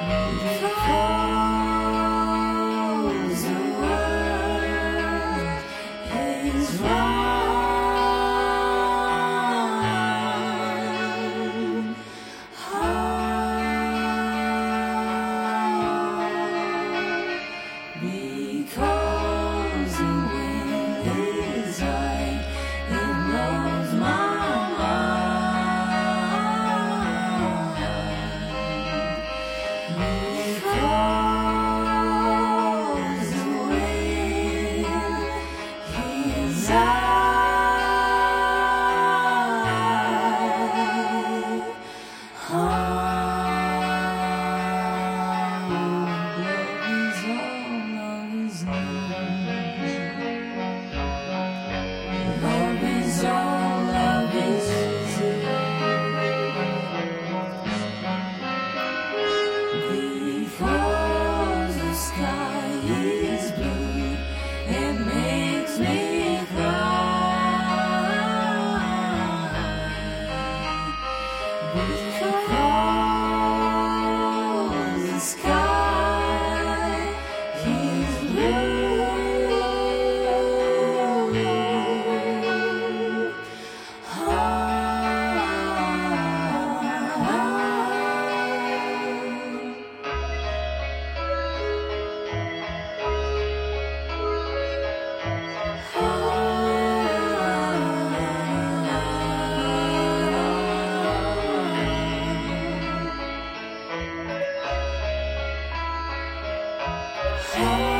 你的 Mm-hmm. Hey.